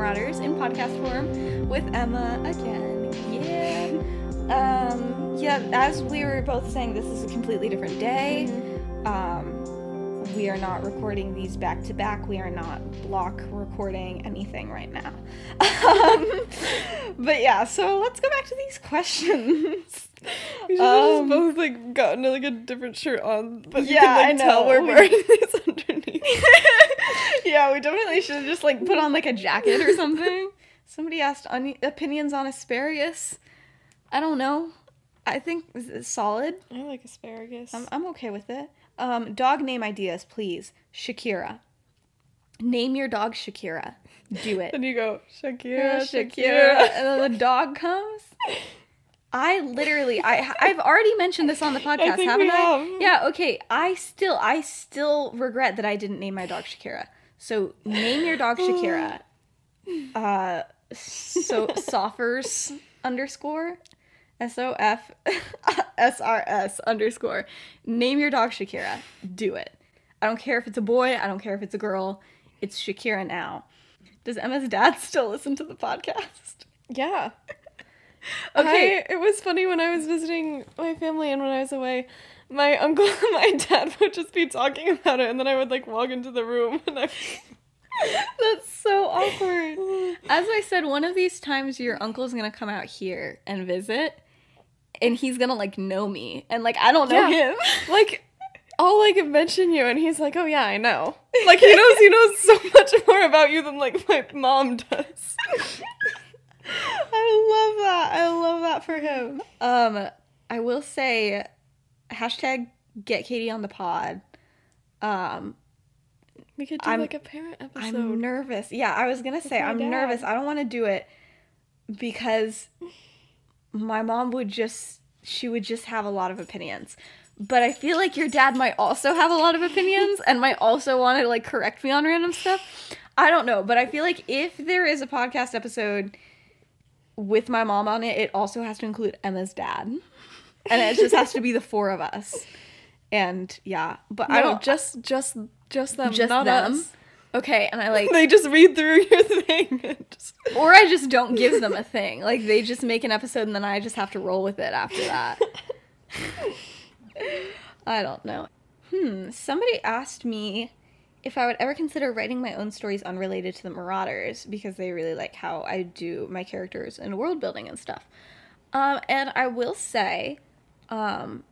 Marauders in podcast form with Emma again. Yeah. Um, yeah, as we were both saying, this is a completely different day. Um, we are not recording these back to back. We are not block recording anything right now. um, but yeah, so let's go back to these questions. We should Um, have just both like gotten like a different shirt on, but you Yeah, can like I know. tell we're wearing this underneath. yeah, we definitely should have just like put on like a jacket or something. Somebody asked on- opinions on asparagus. I don't know. I think it's- it's solid. I like asparagus. I'm, I'm okay with it. Um, dog name ideas, please. Shakira. Name your dog Shakira. Do it. then you go Shakira, Shakira, Shakira. and then the dog comes. I literally, I, I've already mentioned this on the podcast, think haven't I? have. Yeah. Okay. I still, I still regret that I didn't name my dog Shakira. So name your dog Shakira. Uh, so Soffers underscore. S O F S R S underscore. Name your dog Shakira. Do it. I don't care if it's a boy. I don't care if it's a girl. It's Shakira now. Does Emma's dad still listen to the podcast? Yeah. Okay. I- it was funny when I was visiting my family and when I was away. My uncle and my dad would just be talking about it, and then I would like walk into the room and I. That's so awkward. As I said, one of these times your uncle's gonna come out here and visit, and he's gonna like know me, and like I don't know Yeah. him. like I'll like mention you and he's like, "Oh yeah, I know." Like he knows he knows so much more about you than like my mom does. I love that. I love that for him. Um, I will say, hashtag get Katie on the pod. Um, We could do I'm- like a parent episode. I'm nervous. Yeah, I was gonna say I'm dad. nervous. I don't want to do it because my mom would just she would just have a lot of opinions. But I feel like your dad might also have a lot of opinions and might also want to like correct me on random stuff. I don't know, but I feel like if there is a podcast episode with my mom on it, it also has to include Emma's dad. And it just has to be the four of us. And yeah, but no, I don't just just just them, just not them. us. Okay, and I like They just read through your thing. Just... or I just don't give them a thing. Like they just make an episode and then I just have to roll with it after that. I don't know. Hmm, somebody asked me if I would ever consider writing my own stories unrelated to the Marauders because they really like how I do my characters and world building and stuff. Um, and I will say, um,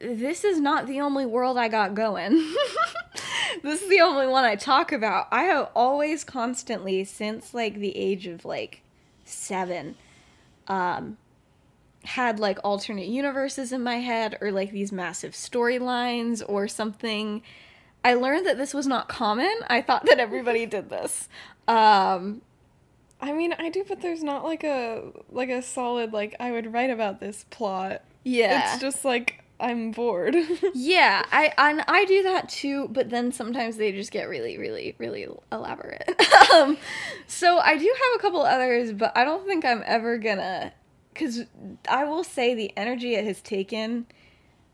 this is not the only world I got going. this is the only one I talk about. I have always constantly, since like the age of like seven, um, had like alternate universes in my head or like these massive storylines or something. I learned that this was not common. I thought that everybody did this. Um, I mean, I do, but there's not like a like a solid like I would write about this plot. yeah. It's just like I'm bored. Yeah, I and I do that too, but then sometimes they just get really, really, really elaborate. um, so I do have a couple others, but I don't think I'm ever gonna, because I will say the energy it has taken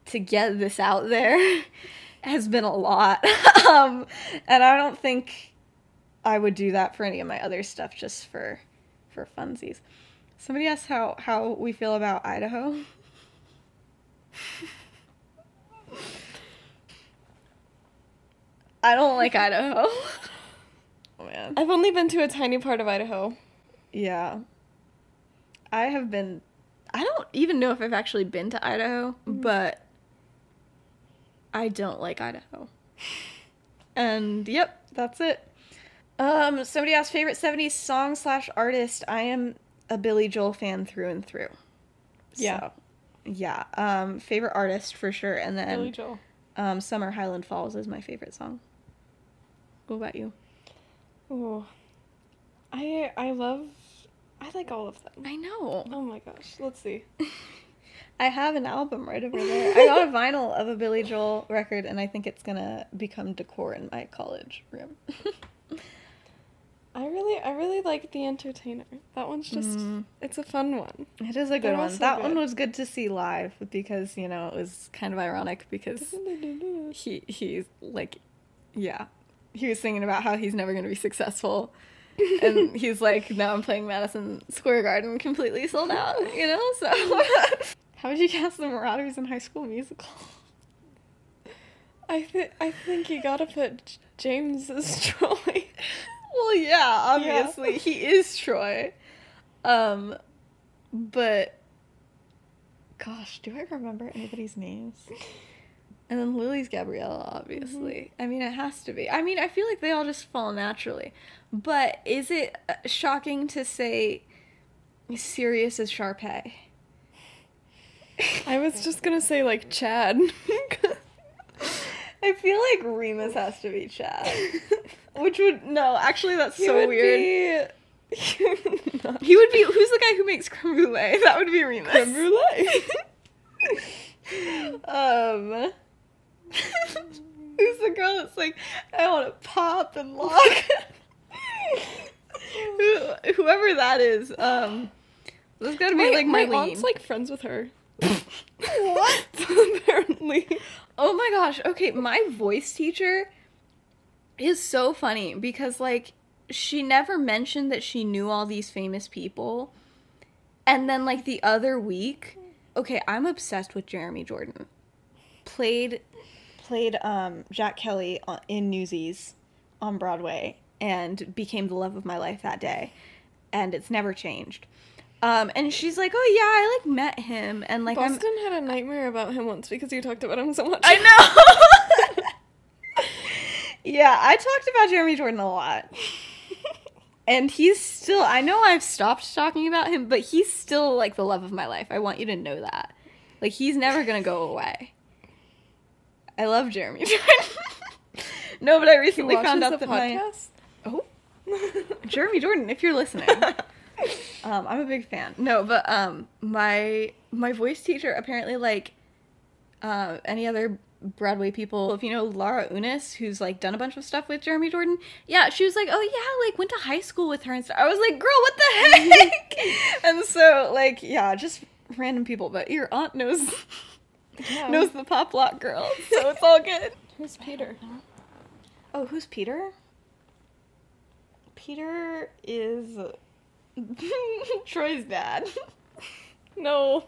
to get this out there has been a lot, um, and I don't think I would do that for any of my other stuff just for for funsies. Somebody asked how how we feel about Idaho. I don't like Idaho. oh man. I've only been to a tiny part of Idaho. Yeah. I have been I don't even know if I've actually been to Idaho, but I don't like Idaho. And yep, that's it. Um, somebody asked favorite '70s song slash artist. I am a Billy Joel fan through and through. Yeah. So, yeah. Um, favorite artist for sure, and then Billy Joel. um, Summer Highland Falls is my favorite song. What about you? Oh, I I love. I like all of them. I know. Oh my gosh. Let's see. I have an album right over there. I got a vinyl of a Billy Joel record, and I think it's gonna become decor in my college room. I really I really like The Entertainer. That one's just Mm. it's a fun one. It is a good They're one. That one was good to see live because you know it was kind of ironic because he he's like, yeah, he was singing about how he's never gonna be successful, and he's like, now I'm playing Madison Square Garden completely sold out. You know, so how would you cast the Marauders in High School Musical? I think I think you gotta put James as Troy. Well, yeah, obviously he is Troy. Um, but gosh, do I remember anybody's names? And then Lily's Gabriella, obviously. I mean, it has to be. I mean, I feel like they all just fall naturally. But is it uh, shocking to say Sirius is Sharpay? I was just gonna say like Chad. I feel like Remus has to be Chad. Which would no, actually that's He so would weird. be- He would be who's the guy who makes creme brulee? That would be Remus. creme brulee. um Who's the girl that's like, I wanna pop and lock Who- Whoever that is, um there's gotta be my, like my Marlene. aunt's like friends with her. what? Apparently. Oh my gosh. Okay, my voice teacher is so funny because like she never mentioned that she knew all these famous people. And then like the other week, okay, I'm obsessed with Jeremy Jordan. Played played um Jack Kelly in Newsies on Broadway and became the love of my life that day. And it's never changed. Um and she's like, "Oh yeah, I like met him and like I'm Boston had a nightmare about him once because you talked about him so much. I know. yeah, I talked about Jeremy Jordan a lot. And he's still I know I've stopped talking about him, but he's still like the love of my life. I want you to know that. Like he's never going to go away. I love Jeremy Jordan. no, but I recently found out the that my podcast. Oh. Jeremy Jordan, if you're listening. Um, I'm a big fan. No, but um my my voice teacher apparently like uh, any other Broadway people, if you know Laura Osnes, who's like done a bunch of stuff with Jeremy Jordan, yeah, she was like, oh yeah, like went to high school with her and stuff. I was like, girl, what the heck? and so like, yeah, just random people, but your aunt knows Yeah. knows the pop lock girl, so it's all good. Who's Peter? Oh, who's Peter? Peter is Troy's dad. No.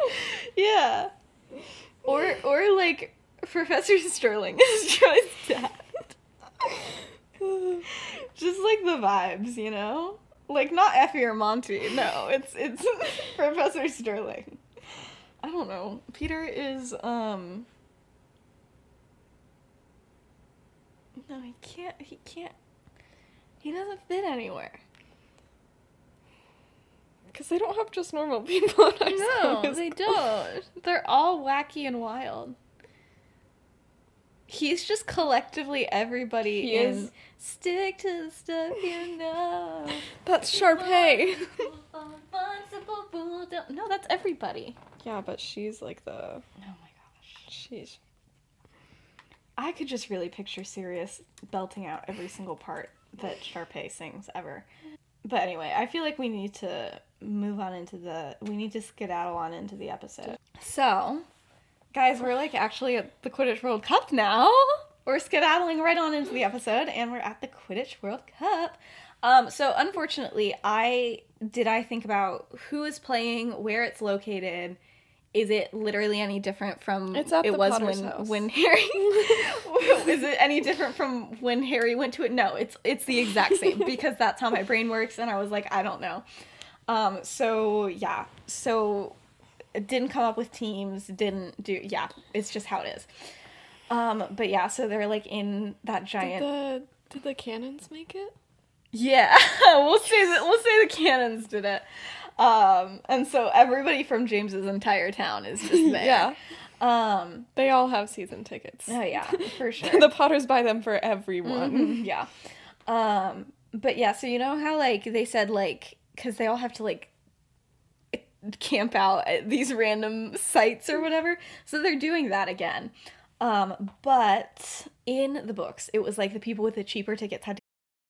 yeah. Or or like Professor Sterling is Troy's dad. Just like the vibes, you know? Like not Effie or Monty. No, it's it's Professor Sterling. I don't know. Peter is um No, he can't he can't he doesn't fit anywhere. Because they don't have just normal people. in No, school they don't. They're all wacky and wild. He's just collectively everybody He in is. Stick to the stuff you know. That's Sharpay. no, that's everybody. yeah, but she's like the. Oh my gosh. She's. I could just really picture Sirius belting out every single part that Sharpay sings ever. But anyway, I feel like we need to move on into the we need to skedaddle on into the episode. So, guys, we're like actually at the Quidditch World Cup now. We're skedaddling right on into the episode and we're at the Quidditch World Cup. Um so unfortunately, I did I think about who is playing, where it's located, is it literally any different from it was Potter's when house. when Harry is it any different from when Harry went to it? No, it's it's the exact same because that's how my brain works and I was like, I don't know. Um so yeah. So it didn't come up with teams, didn't do yeah, it's just how it is. Um but yeah, so they're like in that Did giant the Did the cannons make it? Yeah, we'll say that we'll say the cannons did it. Um, and so everybody from James's entire town is just there. Yeah. Um, They all have season tickets. oh yeah, for sure. the Potters buy them for everyone. Mhm, yeah. Um, but yeah, so you know how like they said like because they all have to like camp out at these random sites or whatever. So they're doing that again. Um, but in the books, it was like the people with the cheaper tickets had to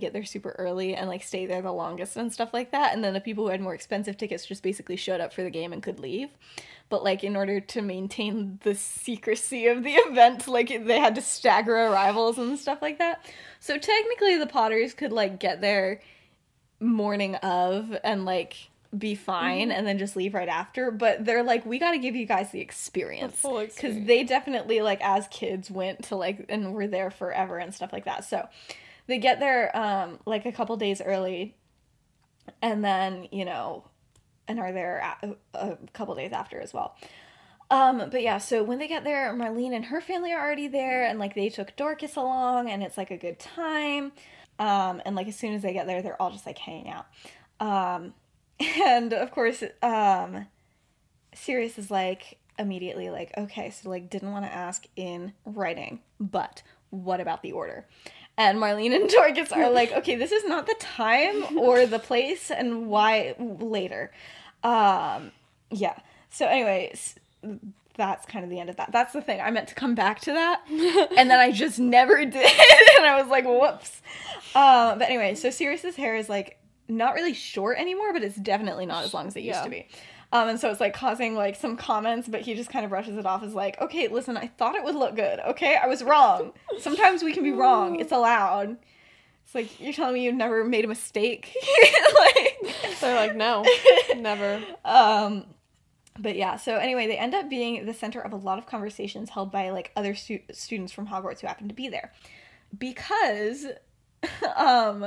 Get there super early and like stay there the longest and stuff like that. And then the people who had more expensive tickets just basically showed up for the game and could leave. But like in order to maintain the secrecy of the event, like they had to stagger arrivals and stuff like that. So technically the Potters could like get there morning of and like be fine and then just leave right after but they're like we got to give you guys the experience because they definitely like as kids went to like and were there forever and stuff like that so they get there um like a couple days early and then you know and are there a, a couple days after as well. Um but yeah so when they get there marlene and her family are already there and like they took dorcas along and it's like a good time. Um and like as soon as they get there they're all just like hanging out. Um and of course um Sirius is like immediately like, okay, so like didn't want to ask in writing, but what about the order? And Marlene and Dorcas are like, okay, this is not the time or the place, and why later? Um, yeah. So, anyways, that's kind of the end of that. That's the thing. I meant to come back to that, and then I just never did, and I was like, whoops. Um, but anyway, so Sirius's hair is like not really short anymore, but it's definitely not as long as it used Yeah. to be. Um, and so it's like causing like some comments, but he just kind of brushes it off as like, okay, listen, I thought it would look good. Okay, I was wrong. Sometimes we can be wrong. It's allowed. It's like you're telling me you've never made a mistake. like, They're like, no, never. um, but yeah. So anyway, they end up being the center of a lot of conversations held by like other stu- students from Hogwarts who happen to be there, because, um,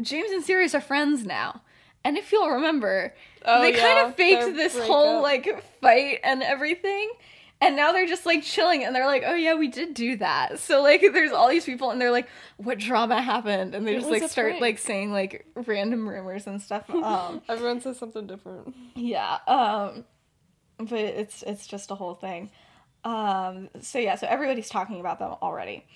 James and Sirius are friends now. And if you'll remember, Oh, they kind of faked this whole like fight and everything. And now they're just like chilling and they're like, oh yeah, we did do that. So like there's all these people and they're like, what drama happened? And they It just like start prank. like saying like random rumors and stuff. Um Everyone says something different. yeah. Um but it's it's just a whole thing. Um so yeah, so everybody's talking about them already.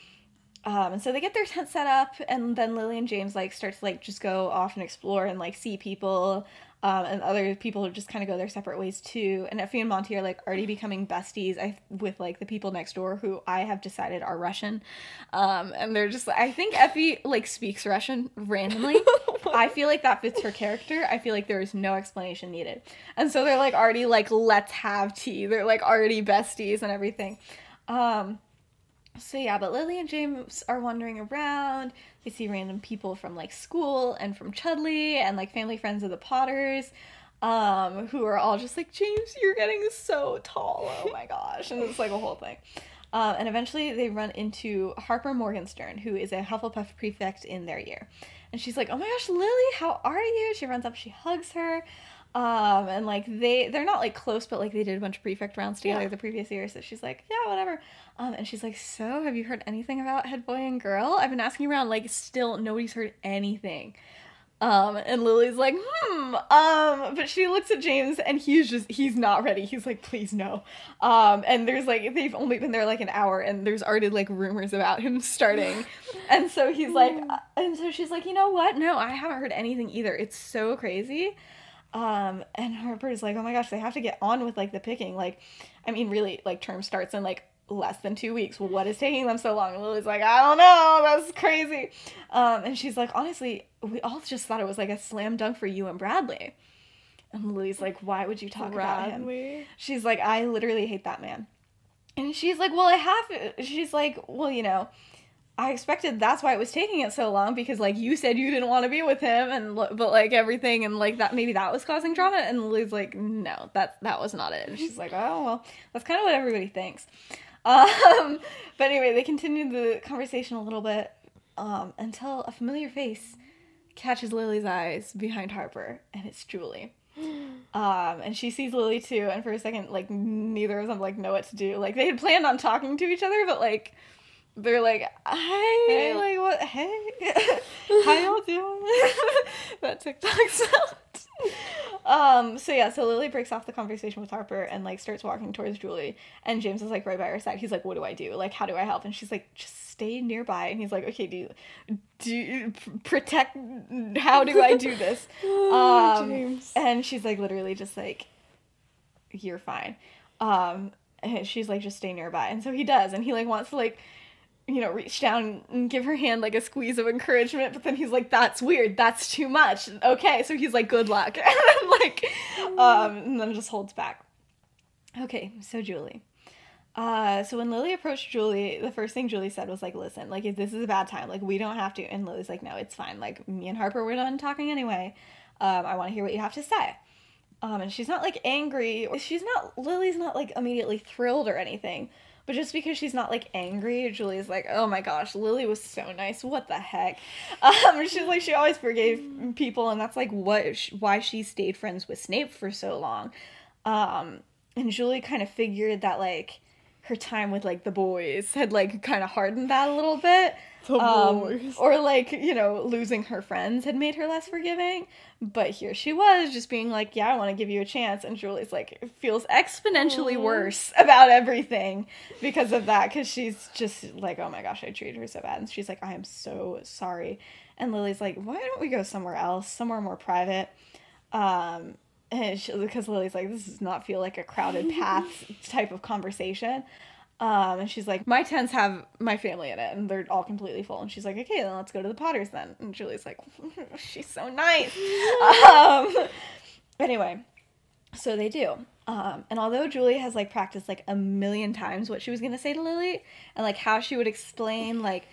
Um, and so they get their tent set up, and then Lily and James like start to like just go off and explore and like see people, um, and other people just kind of go their separate ways too. And Effie and Monty are like already becoming besties I, with like the people next door who I have decided are Russian, um, and they're just I think Effie like speaks Russian randomly. I feel like that fits her character. I feel like there is no explanation needed, and so they're like already like let's have tea. They're like already besties and everything. Um, so yeah, but Lily and James are wandering around. They see random people from like school and from Chudley and like family friends of the Potters, um, who are all just like, James, you're getting so tall. Oh my gosh. And it's like a whole thing. Um, and eventually they run into Harper Morgenstern, who is a Hufflepuff prefect in their year. And she's like, Oh my gosh, Lily, how are you? She runs up, she hugs her. Um, and like they they're not like close, but like they did a bunch of prefect rounds together Yeah. the previous year. So she's like, Yeah, whatever. Um, and she's like, So have you heard anything about head boy and girl? I've been asking around, like still nobody's heard anything. Um, and Lily's like, hmm, um, but she looks at James and he's just, he's not ready. He's like, please no. Um, and there's like, they've only been there like an hour and there's already like rumors about him starting. and so he's like, uh, and so she's like, you know what? No, I haven't heard anything either. It's so crazy. Um, and Harper's like, oh my gosh, they have to get on with like the picking. Like, I mean, really, like term starts in like less than two weeks. What is taking them so long? And Lily's like, I don't know, that's crazy. Um, and she's like, honestly, we all just thought it was like a slam dunk for you and Bradley. And Lily's like, why would you talk about him? She's like, I literally hate that man. And she's like, well, I have. She's like, well, you know, I expected that's why it was taking it so long because like you said you didn't want to be with him and but like everything and like that maybe that was causing drama and Lily's like no that that was not it and she's like oh well that's kind of what everybody thinks um but anyway they continued the conversation a little bit um until a familiar face catches Lily's eyes behind Harper and it's Julie. Um and she sees Lily too and for a second like neither of them like know what to do. Like they had planned on talking to each other but like they're like, hey, Hey. like what? Hey, how y'all doing? that TikTok sound. um. So yeah. So Lily breaks off the conversation with Harper and like starts walking towards Julie, and James is like right by her side. He's like, "What do I do? Like, how do I help?" And she's like, "Just stay nearby." And he's like, "Okay, do you, do you protect? How do I do this?" Oh, um, James. and she's like, literally just like, "You're fine." Um. And she's like, "Just stay nearby." And so he does, and he like wants to like you know, reach down and give her hand like a squeeze of encouragement, but then he's like, "That's weird. That's too much." Okay, so he's like, "Good luck," and then, like, um, and then just holds back. Okay, so Julie. Uh, so when Lily approached Julie, the first thing Julie said was like, "Listen, like if this is a bad time, like we don't have to." And Lily's like, "No, it's fine. Like me and Harper, we're done talking anyway. Um, I want to hear what you have to say." Um, and she's not like angry. She's not Lily's not like immediately thrilled or anything. But just because she's not like angry, Julie's like, oh my gosh, Lily was so nice. What the heck? Um, she's like, she always forgave people, and that's like what sh- why she stayed friends with Snape for so long. Um, and Julie kind of figured that like her time with like the boys had like kind of hardened that a little bit. The Um, boys. or like you know losing her friends had made her less forgiving. But here she was just being like yeah i want to give you a chance. And julie's like feels exponentially worse about everything because of that. Because she's just like oh my gosh i treated her so bad. And she's like i am so sorry. And lily's like why don't we go somewhere else somewhere more private? Um and she, because lily's like this does not feel like a crowded path type of conversation um, and she's like, my tents have my family in it, and they're all completely full. And she's like, okay, then let's go to the Potters then. And Julie's like, she's so nice. um, anyway, so they do. Um, and although Julie has like practiced like a million times what she was gonna say to Lily, and like how she would explain like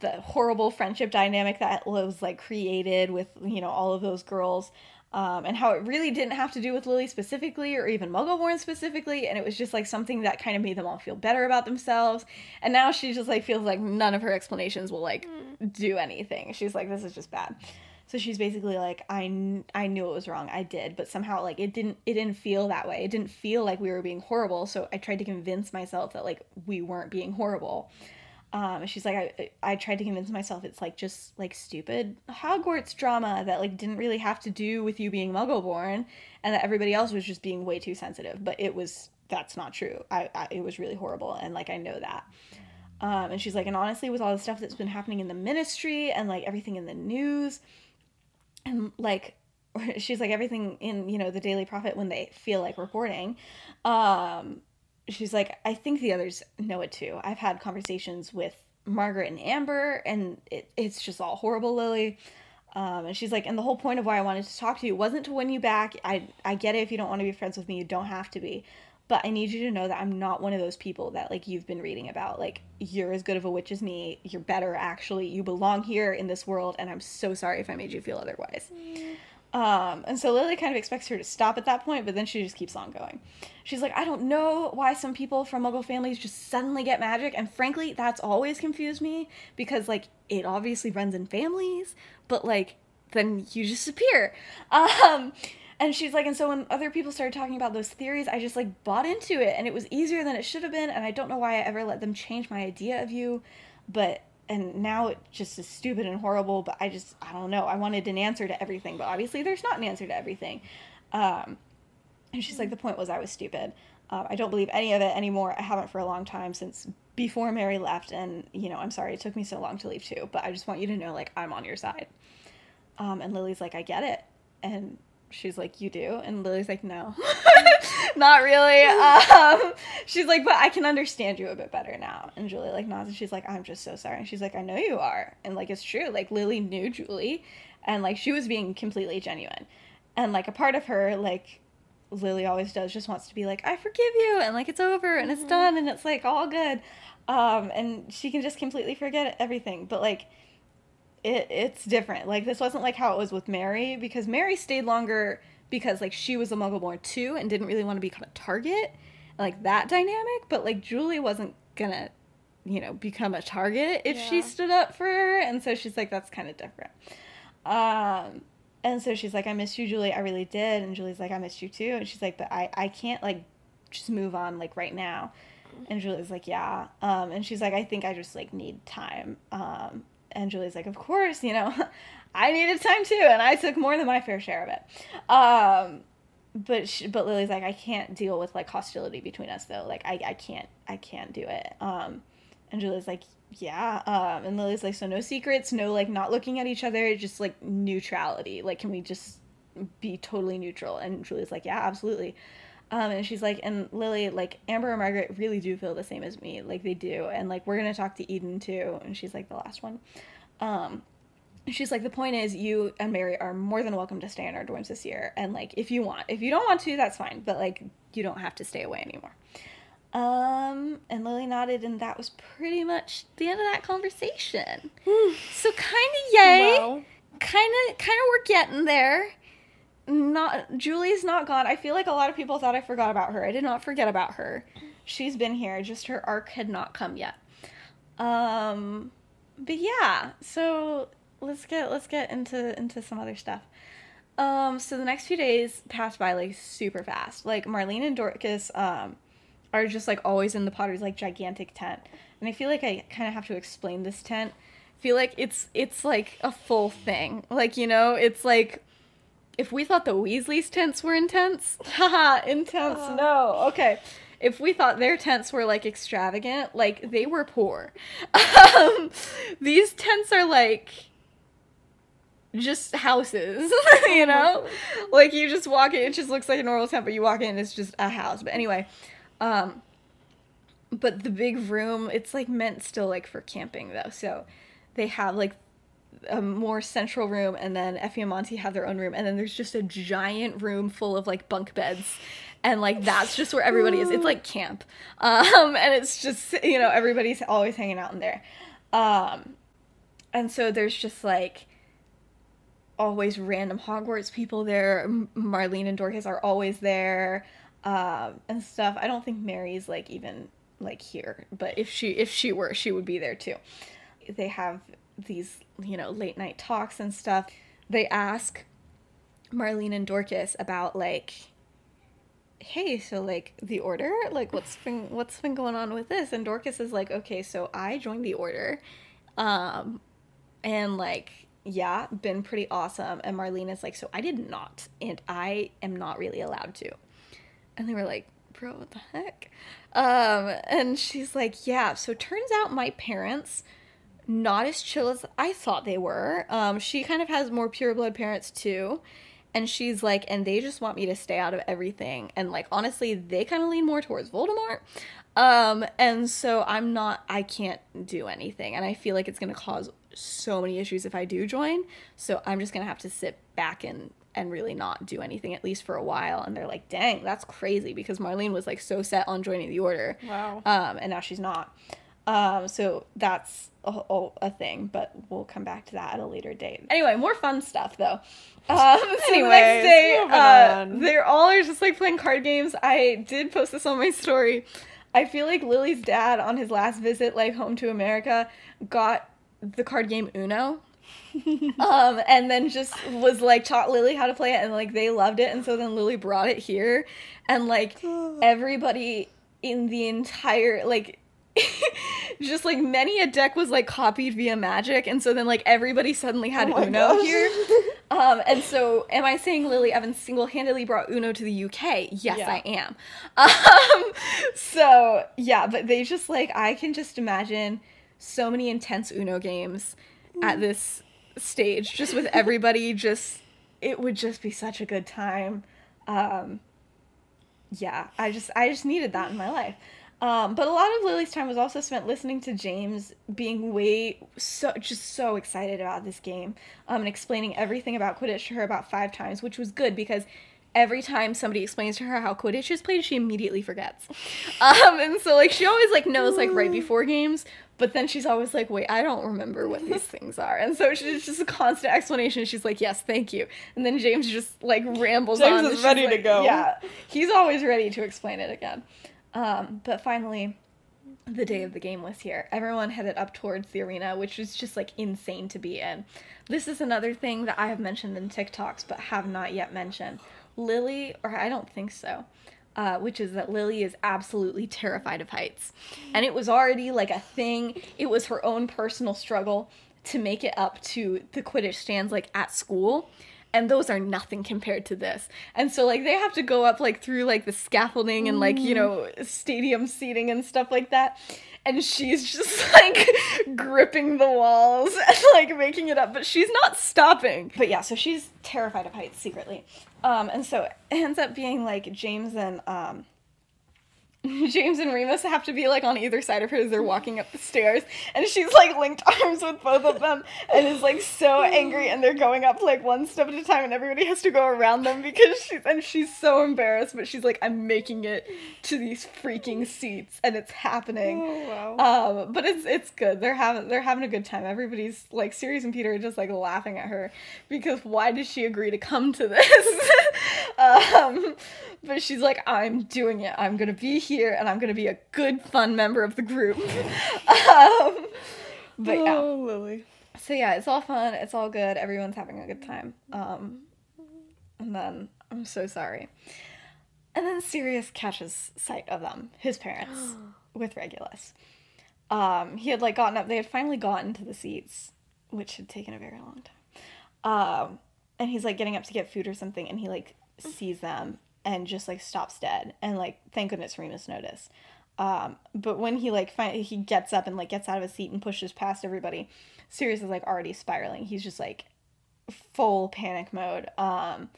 the horrible friendship dynamic that was like created with you know all of those girls um, and how it really didn't have to do with Lily specifically or even Muggleborn specifically, and it was just like something that kind of made them all feel better about themselves. And now she just like feels like none of her explanations will like do anything. She's like, this is just bad. So she's basically like, I, kn- I knew it was wrong. I did, but somehow like it didn't it didn't feel that way. It didn't feel like we were being horrible. So I tried to convince myself that like we weren't being horrible. Um, she's like, I, I tried to convince myself it's like just like stupid Hogwarts drama that like didn't really have to do with you being Muggleborn, and that everybody else was just being way too sensitive. But it was that's not true. I, I it was really horrible, and like I know that. Um, and she's like, and honestly, with all the stuff that's been happening in the ministry and like everything in the news, and like she's like everything in you know the Daily Prophet when they feel like reporting, um, she's like, I think the others know it too. I've had conversations with Margaret and Amber, and it, it's just all horrible, Lily. Um, and she's like, and the whole point of why I wanted to talk to you wasn't to win you back. I I get it if you don't want to be friends with me, you don't have to be. But I need you to know that I'm not one of those people that like you've been reading about. Like you're as good of a witch as me. You're better actually. You belong here in this world, and I'm so sorry if I made you feel otherwise. Um, and so Lily kind of expects her to stop at that point, but then she just keeps on going. She's like, I don't know why some people from Muggle families just suddenly get magic, and frankly, that's always confused me because like it obviously runs in families, but like then you just appear. Um, and she's like, and so when other people started talking about those theories, I just like bought into it, and it was easier than it should have been, and I don't know why I ever let them change my idea of you, but and now it just is stupid and horrible but i just i don't know. I wanted an answer to everything but obviously there's not an answer to everything. Um, and she's like the point was i was stupid. Uh, i don't believe any of it anymore. I haven't for a long time since before mary left and you know i'm sorry it took me so long to leave too but i just want you to know like i'm on your side. Um, and lily's like i get it. And she's like you do? And lily's like no. Not really. Um, she's like but i can understand you a bit better now. And julie like nods and she's like i'm just so sorry. And she's like i know you are. And like it's true. Like lily knew julie. And like she was being completely genuine. And like a part of her like lily always does just wants to be like i forgive you and like it's over and it's done and it's like all good. Um, and she can just completely forget everything. But like, it it's different. Like this wasn't like how it was with Mary because Mary stayed longer because like she was a Muggleborn too and didn't really want to become a target, like that dynamic. But like Julie wasn't gonna, you know, become a target if she stood up for her, and so she's like that's kind of different. Um, and so she's like, I missed you, Julie. I really did. And Julie's like, I missed you too. And she's like, but I I can't like just move on like right now. And Julie's like, yeah. Um, and she's like, I think I just like need time. Um, and Julie's like, of course, you know, I needed time too, and I took more than my fair share of it. Um, but she, but Lily's like, I can't deal with like hostility between us though. Like I I can't I can't do it. Um, and Julie's like, yeah. Um, and Lily's like, so no secrets, no like not looking at each other, just like neutrality. Like, can we just be totally neutral? And Julie's like, yeah, absolutely. Um, and she's like, and Lily, like Amber and Margaret really do feel the same as me, like they do, and like we're gonna talk to Eden too. And she's like the last one. Um, she's like, the point is, you and Mary are more than welcome to stay in our dorms this year, and like if you want, if you don't want to, that's fine, but like you don't have to stay away anymore. Um, and Lily nodded, and that was pretty much the end of that conversation. so kind of yay. Kind of kind of we're getting there not julie's not gone. I feel like a lot of people thought i forgot about her. I did not forget about her. She's been here just her arc had not come yet. Um but yeah so let's get let's get into into some other stuff. Um so the next few days passed by like super fast. Like marlene and dorcas um are just like always in the potter's like gigantic tent. And i feel like i kind of have to explain this tent. I feel like it's it's like a full thing. Like you know it's like if we thought the weasleys tents were intense haha intense no okay if we thought their tents were like extravagant like they were poor um, these tents are like just houses, you know? like you just walk in, it just looks like a normal tent, but you walk in, it's just a house. But anyway, um but the big room, it's like meant still like for camping though. So they have like a more central room and then Effie and Monty have their own room and then there's just a giant room full of like bunk beds and like that's just where everybody is. It's like camp. Um and it's just you know everybody's always hanging out in there. Um and so there's just like always random Hogwarts people there. Marlene and Dorcas are always there, um, and stuff. I don't think Mary's like even like here, but if she if she were, she would be there too. They have these you know late night talks and stuff. They ask Marlene and Dorcas about like hey so like the order? Like what's been what's been going on with this? And dorcas is like okay so i joined the order um and like yeah been pretty awesome. And marlene is like so i did not and i am not really allowed to. And they were like bro what the heck? Um and she's like yeah so turns out my parents not as chill as i thought they were. Um she kind of has more pure blood parents too. And she's like and they just want me to stay out of everything. And like honestly they kind of lean more towards voldemort. Um and so i'm not i can't do anything. And i feel like it's going to cause so many issues if i do join. So i'm just going to have to sit back and and really not do anything at least for a while. And they're like dang that's crazy because marlene was like so set on joining the order. Wow. um and now she's not um so that's a, a, a thing but we'll come back to that at a later date. Anyway more fun stuff though. Um so the Anyways, next day uh, they're all are just like playing card games. I did post this on my story. I feel like lily's dad on his last visit like home to america got the card game uno. Um and then just was like taught lily how to play it and like they loved it and so then lily brought it here. And like everybody in the entire like just like many a deck was like copied via magic and so then like everybody suddenly had Oh uno gosh. here. Um and so am i saying lily evans single-handedly brought uno to the uk yes Yeah. i am. Um so yeah but they just like i can just imagine so many intense uno games at this stage just with everybody just it would just be such a good time. Um yeah i just i just needed that in my life um, but a lot of Lily's time was also spent listening to James being way so just so excited about this game um, and explaining everything about Quidditch to her about five times, which was good because every time somebody explains to her how Quidditch is played, she immediately forgets. Um, and so like she always like knows like right before games, but then she's always like, wait, I don't remember what these things are. And so she's just a constant explanation. She's like, yes, thank you. And then James just like rambles James on. is and she's ready to go. Yeah, he's always ready to explain it again. Um, but finally, the day of the game was here. Everyone headed up towards the arena, which was just like insane to be in. This is another thing that I have mentioned in TikToks but have not yet mentioned. Lily, or I don't think so, uh, which is that Lily is absolutely terrified of heights. And it was already like a thing, it was her own personal struggle to make it up to the Quidditch stands like at school and those are nothing compared to this. And so like they have to go up like through like the scaffolding and like, you know, stadium seating and stuff like that. And she's just like gripping the walls and like making it up, but she's not stopping. But yeah, so she's terrified of heights secretly. Um and so it ends up being like James and um James and Remus have to be like on either side of her as they're walking up the stairs, and she's like linked arms with both of them, and is like so angry, and they're going up like one step at a time, and everybody has to go around them because she's and she's so embarrassed, but she's like, I'm making it to these freaking seats, and it's happening. Oh, wow. Um, but it's it's good. They're having they're having a good time. Everybody's like Sirius and Peter are just like laughing at her because why did she agree to come to this? um, but she's like, I'm doing it. I'm gonna be here and I'm gonna be a good fun member of the group. um, but yeah. Oh, Lily. So yeah, it's all fun. It's all good. Everyone's having a good time. Um, and then I'm so sorry. And then Sirius catches sight of them, his parents, with Regulus. Um, he had like gotten up. They had finally gotten to the seats, which had taken a very long time. Um, and he's like getting up to get food or something, and he like sees them and just like stops dead. And like, thank goodness Remus noticed. Um, but when he like finally he gets up and like gets out of his seat and pushes past everybody, Sirius is like already spiraling. He's just like full panic mode. Um,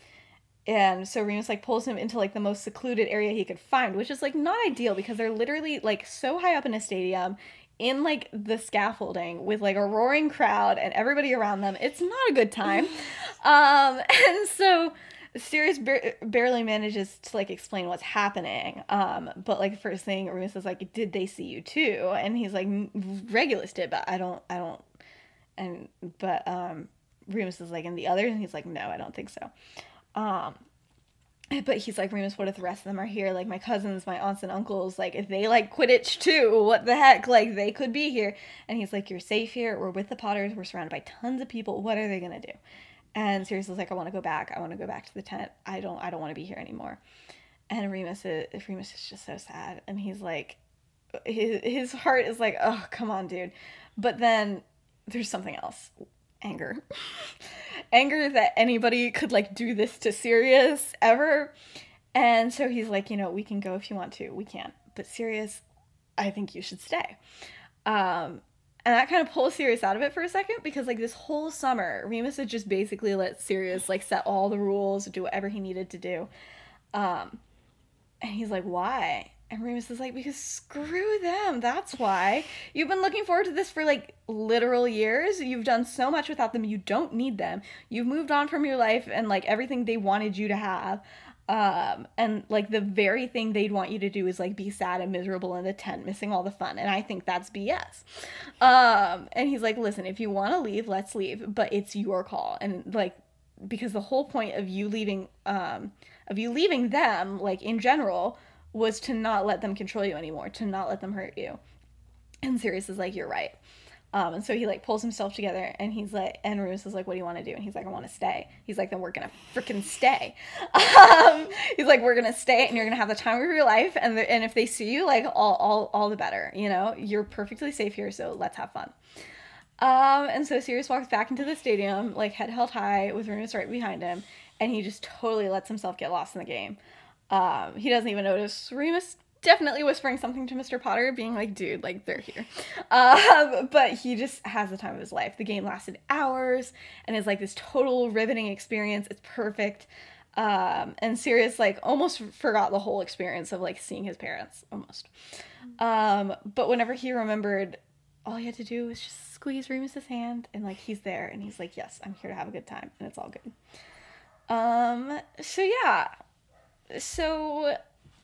and so Remus like pulls him into like the most secluded area he could find, which is like not ideal because they're literally like so high up in a stadium in like the scaffolding with like a roaring crowd and everybody around them. It's not a good time. um, and so Sirius bar- barely manages to like explain what's happening. Um, but like first thing Remus is like, "Did they see you too?" And he's like, "Regulus did, but I don't, I don't." And but um, Remus is like, "And the others?" And he's like, "No, I don't think so." Um, but he's like, Remus, what if the rest of them are here? Like my cousins, my aunts and uncles, like if they like Quidditch too, what the heck? Like they could be here. And he's like, You're safe here. We're with the Potters. We're surrounded by tons of people. What are they gonna do? And Sirius is like, I want to go back. I want to go back to the tent. I don't. I don't want to be here anymore. And Remus is Remus is just so sad, and he's like, his his heart is like, oh come on, dude. But then there's something else, anger, anger that anybody could like do this to Sirius ever. And so he's like, you know, we can go if you want to. We can't. But Sirius, I think you should stay. Um, and that kind of pulls Sirius out of it for a second because like this whole summer, Remus had just basically let Sirius like set all the rules, do whatever he needed to do. Um, and he's like, why? And Remus is like, because screw them. That's why. You've been looking forward to this for like literal years. You've done so much without them. You don't need them. You've moved on from your life and like everything they wanted you to have. Um, and like the very thing they'd want you to do is like be sad and miserable in the tent, missing all the fun. And I think that's BS. Um, and he's like, listen, if you want to leave, let's leave, but it's your call. And like, because the whole point of you leaving, um, of you leaving them, like in general, was to not let them control you anymore, to not let them hurt you. And Sirius is like, you're right. Um, and so he like pulls himself together and he's like, and Remus is like, what do you want to do? And he's like, I want to stay. He's like, then we're gonna freaking stay. Um, he's like, we're gonna stay and you're gonna have the time of your life. And the, and if they see you, like all, all, all the better, you know, you're perfectly safe here. So let's have fun. Um, and so Sirius walks back into the stadium, like head held high with Remus right behind him. And he just totally lets himself get lost in the game. Um, he doesn't even notice Remus definitely whispering something to Mr. Potter, being like, dude, like, they're here. Um, but he just has the time of his life. The game lasted hours and is like this total riveting experience. It's perfect. Um, and Sirius, like, almost forgot the whole experience of, like, seeing his parents, almost. Um, but whenever he remembered, all he had to do was just squeeze Remus's hand, and, like, he's there, and he's like, yes, I'm here to have a good time, and it's all good. Um, so yeah, so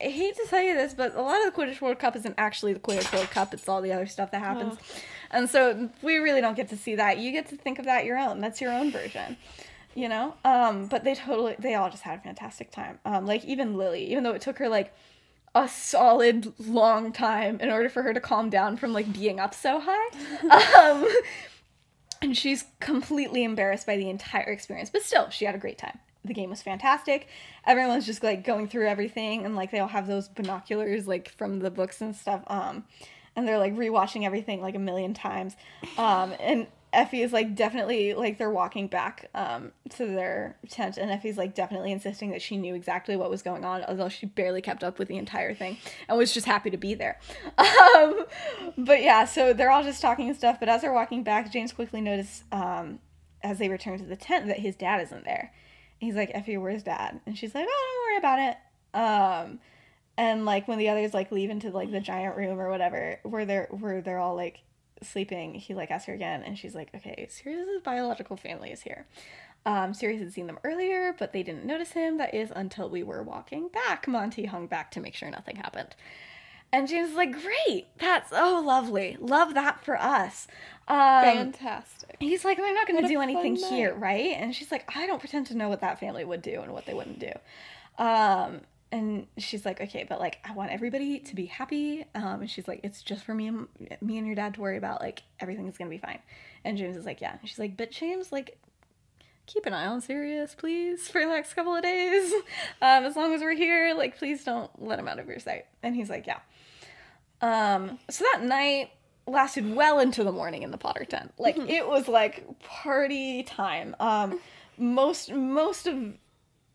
I hate to tell you this, but a lot of the Quidditch World Cup isn't actually the Quidditch World Cup. It's all the other stuff that happens, and so we really don't get to see that. You get to think of that your own. That's your own version, you know. Um, but they totally, they all just had a fantastic time. Um, like even Lily, even though it took her like a solid long time in order for her to calm down from like being up so high. um, and she's completely embarrassed by the entire experience, but still, she had a great time. The game was fantastic. Everyone's just like going through everything, and like they all have those binoculars like from the books and stuff. Um, and they're like rewatching everything like a million times. Um, and Effie is like definitely like they're walking back um to their tent and Effie's like definitely insisting that she knew exactly what was going on although she barely kept up with the entire thing and was just happy to be there. Um but yeah, so they're all just talking and stuff, but as they're walking back, James quickly noticed um as they return to the tent that his dad isn't there. He's like, Effie, where's dad? And she's like, Oh, don't worry about it. Um and like when the others like leave into like the giant room or whatever where they're where they're all like sleeping, he like asks her again, and she's like, "Okay, Sirius's biological family is here." Um, Sirius had seen them earlier, but they didn't notice him. That is until we were walking back. Monty hung back to make sure nothing happened. And James is like, "Great, that's oh lovely, love that for us." Um, Fantastic. He's like, "I'm not going to do anything fun here, right?" And she's like, "I don't pretend to know what that family would do and what they wouldn't do." Um, and she's like, "Okay, but like, I want everybody to be happy." Um, and she's like, "It's just for me and me and your dad to worry about. Like, everything's gonna be fine." And James is like, "Yeah." And she's like, "But James, like." Keep an eye on Sirius, please, for the next couple of days. Um, as long as we're here, like, please don't let him out of your sight. And he's like, yeah. Um, so that night lasted well into the morning in the Potter tent. Like it was like party time. Um, most most of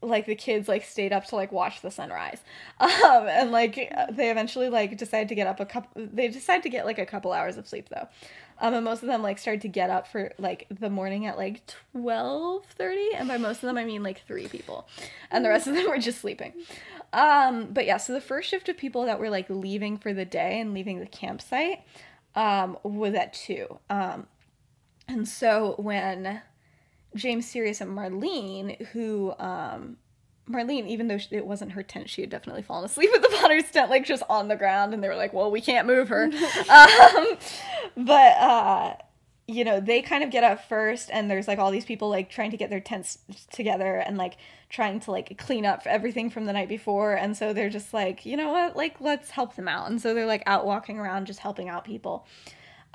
like the kids like stayed up to like watch the sunrise. Um, and like they eventually like decided to get up a couple. They decided to get like a couple hours of sleep though. Um, and most of them like started to get up for like the morning at like twelve thirty, and by most of them I mean like three people, and the rest of them were just sleeping. Um, but yeah, so the first shift of people that were like leaving for the day and leaving the campsite um, was at two. Um, and so when James, Sirius, and Marlene, who um, Marlene, even though it wasn't her tent, she had definitely fallen asleep at the Potter's tent, like just on the ground, and they were like, "Well, we can't move her." um, but uh, you know, they kind of get up first, and there's like all these people like trying to get their tents together and like trying to like clean up everything from the night before, and so they're just like, you know what, like let's help them out, and so they're like out walking around just helping out people.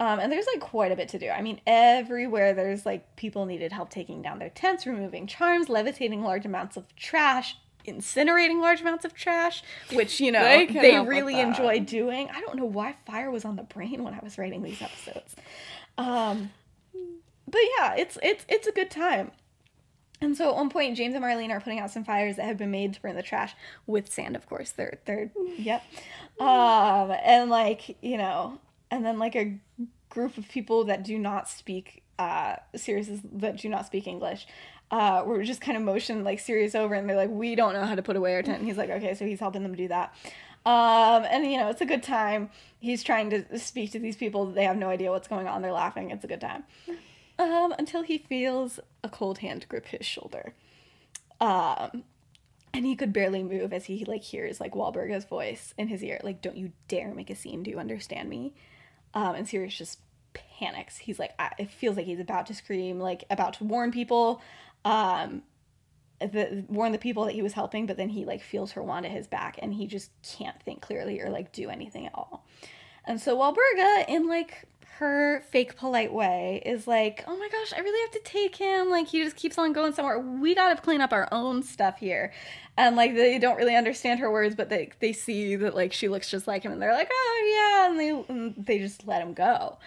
Um, and there's like quite a bit to do. I mean, everywhere there's like people needed help taking down their tents, removing charms, levitating large amounts of trash, incinerating large amounts of trash, which you know They they, can help with really enjoy doing. I don't know why fire was on the brain when I was writing these episodes. Um, but yeah, it's it's it's a good time. And so at one point, James and Marlene are putting out some fires that have been made to burn the trash with sand, of course. They're they're yep. Um, and like you know, and then like a group of people that do not speak uh Sirius that do not speak English. Uh, were just kind of motioned like Sirius over, and they're like, "We don't know how to put away our tent." And he's like, "Okay," so he's helping them do that. Um, and you know, it's a good time. He's trying to speak to these people. They have no idea what's going on. They're laughing. It's a good time. Um, until he feels a cold hand grip his shoulder. Um, and he could barely move as he like hears like Walburga's voice in his ear, like, "Don't you dare make a scene. Do you understand me?" Um, and Sirius just panics. He's like, I, it feels like he's about to scream, like about to warn people, um, the warn the people that he was helping. But then he like feels her wand at his back, and he just can't think clearly or like do anything at all. And so Walburga, in like her fake polite way, is like, "Oh my gosh, I really have to take him. Like he just keeps on going somewhere. We gotta clean up our own stuff here." And like they don't really understand her words, but they they see that like she looks just like him, and they're like, "Oh yeah," and they and they just let him go.